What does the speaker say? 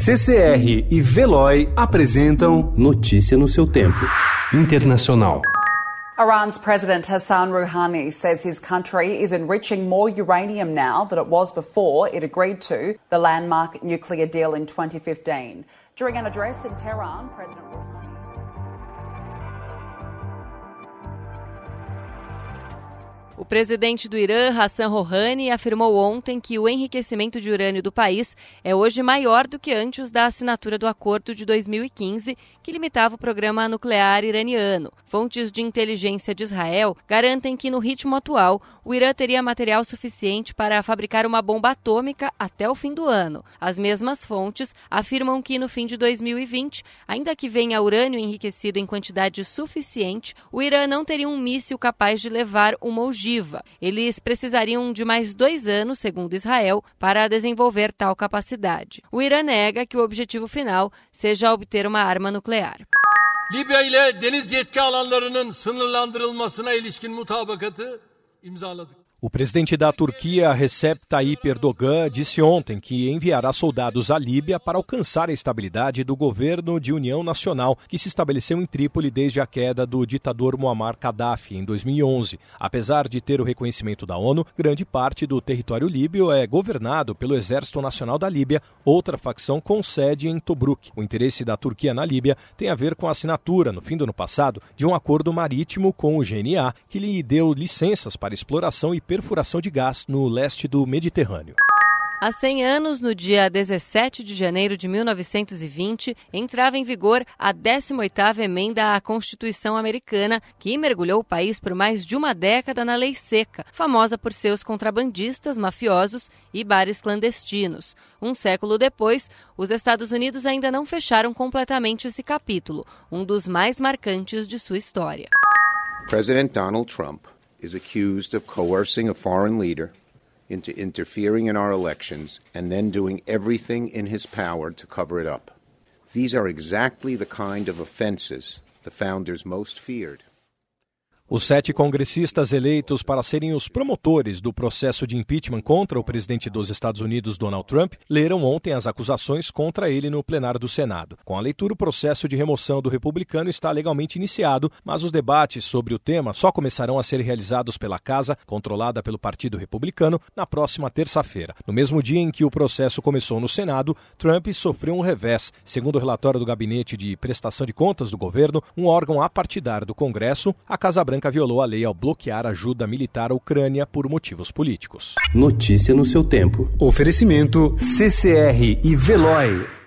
CCR e Veloy apresentam Notícia no seu tempo. Internacional. Iran's President Hassan Rouhani says his country is enriching more uranium now than it was before it agreed to the landmark nuclear deal in 2015. During an address in Tehran, President Rouhani O presidente do Irã, Hassan Rouhani, afirmou ontem que o enriquecimento de urânio do país é hoje maior do que antes da assinatura do acordo de 2015, que limitava o programa nuclear iraniano. Fontes de inteligência de Israel garantem que, no ritmo atual, o Irã teria material suficiente para fabricar uma bomba atômica até o fim do ano. As mesmas fontes afirmam que, no fim de 2020, ainda que venha urânio enriquecido em quantidade suficiente, o Irã não teria um míssil capaz de levar uma ogiva eles precisariam de mais dois anos, segundo Israel, para desenvolver tal capacidade. O Irã nega que o objetivo final seja obter uma arma nuclear. Deniz yetki alanlarının sınırlandırılmasına ilişkin mutabakatı imzaladık. O presidente da Turquia, Recep Tayyip Erdogan, disse ontem que enviará soldados à Líbia para alcançar a estabilidade do governo de união nacional que se estabeleceu em Trípoli desde a queda do ditador Muammar Gaddafi em 2011. Apesar de ter o reconhecimento da ONU, grande parte do território líbio é governado pelo Exército Nacional da Líbia, outra facção com sede em Tobruk. O interesse da Turquia na Líbia tem a ver com a assinatura, no fim do ano passado, de um acordo marítimo com o GNA que lhe deu licenças para exploração e perfuração de gás no leste do Mediterrâneo. Há 100 anos, no dia 17 de janeiro de 1920, entrava em vigor a 18ª emenda à Constituição Americana, que mergulhou o país por mais de uma década na lei seca, famosa por seus contrabandistas, mafiosos e bares clandestinos. Um século depois, os Estados Unidos ainda não fecharam completamente esse capítulo, um dos mais marcantes de sua história. President Donald Trump is accused of coercing a foreign leader into interfering in our elections and then doing everything in his power to cover it up. These are exactly the kind of offenses the founders most feared. Os sete congressistas eleitos para serem os promotores do processo de impeachment contra o presidente dos Estados Unidos, Donald Trump, leram ontem as acusações contra ele no plenário do Senado. Com a leitura, o processo de remoção do republicano está legalmente iniciado, mas os debates sobre o tema só começarão a ser realizados pela Casa, controlada pelo Partido Republicano, na próxima terça-feira. No mesmo dia em que o processo começou no Senado, Trump sofreu um revés. Segundo o relatório do Gabinete de Prestação de Contas do governo, um órgão apartidário do Congresso, a Casa Branca Branca violou a lei ao bloquear ajuda militar à Ucrânia por motivos políticos. Notícia no seu tempo. Oferecimento CCR e Veloy.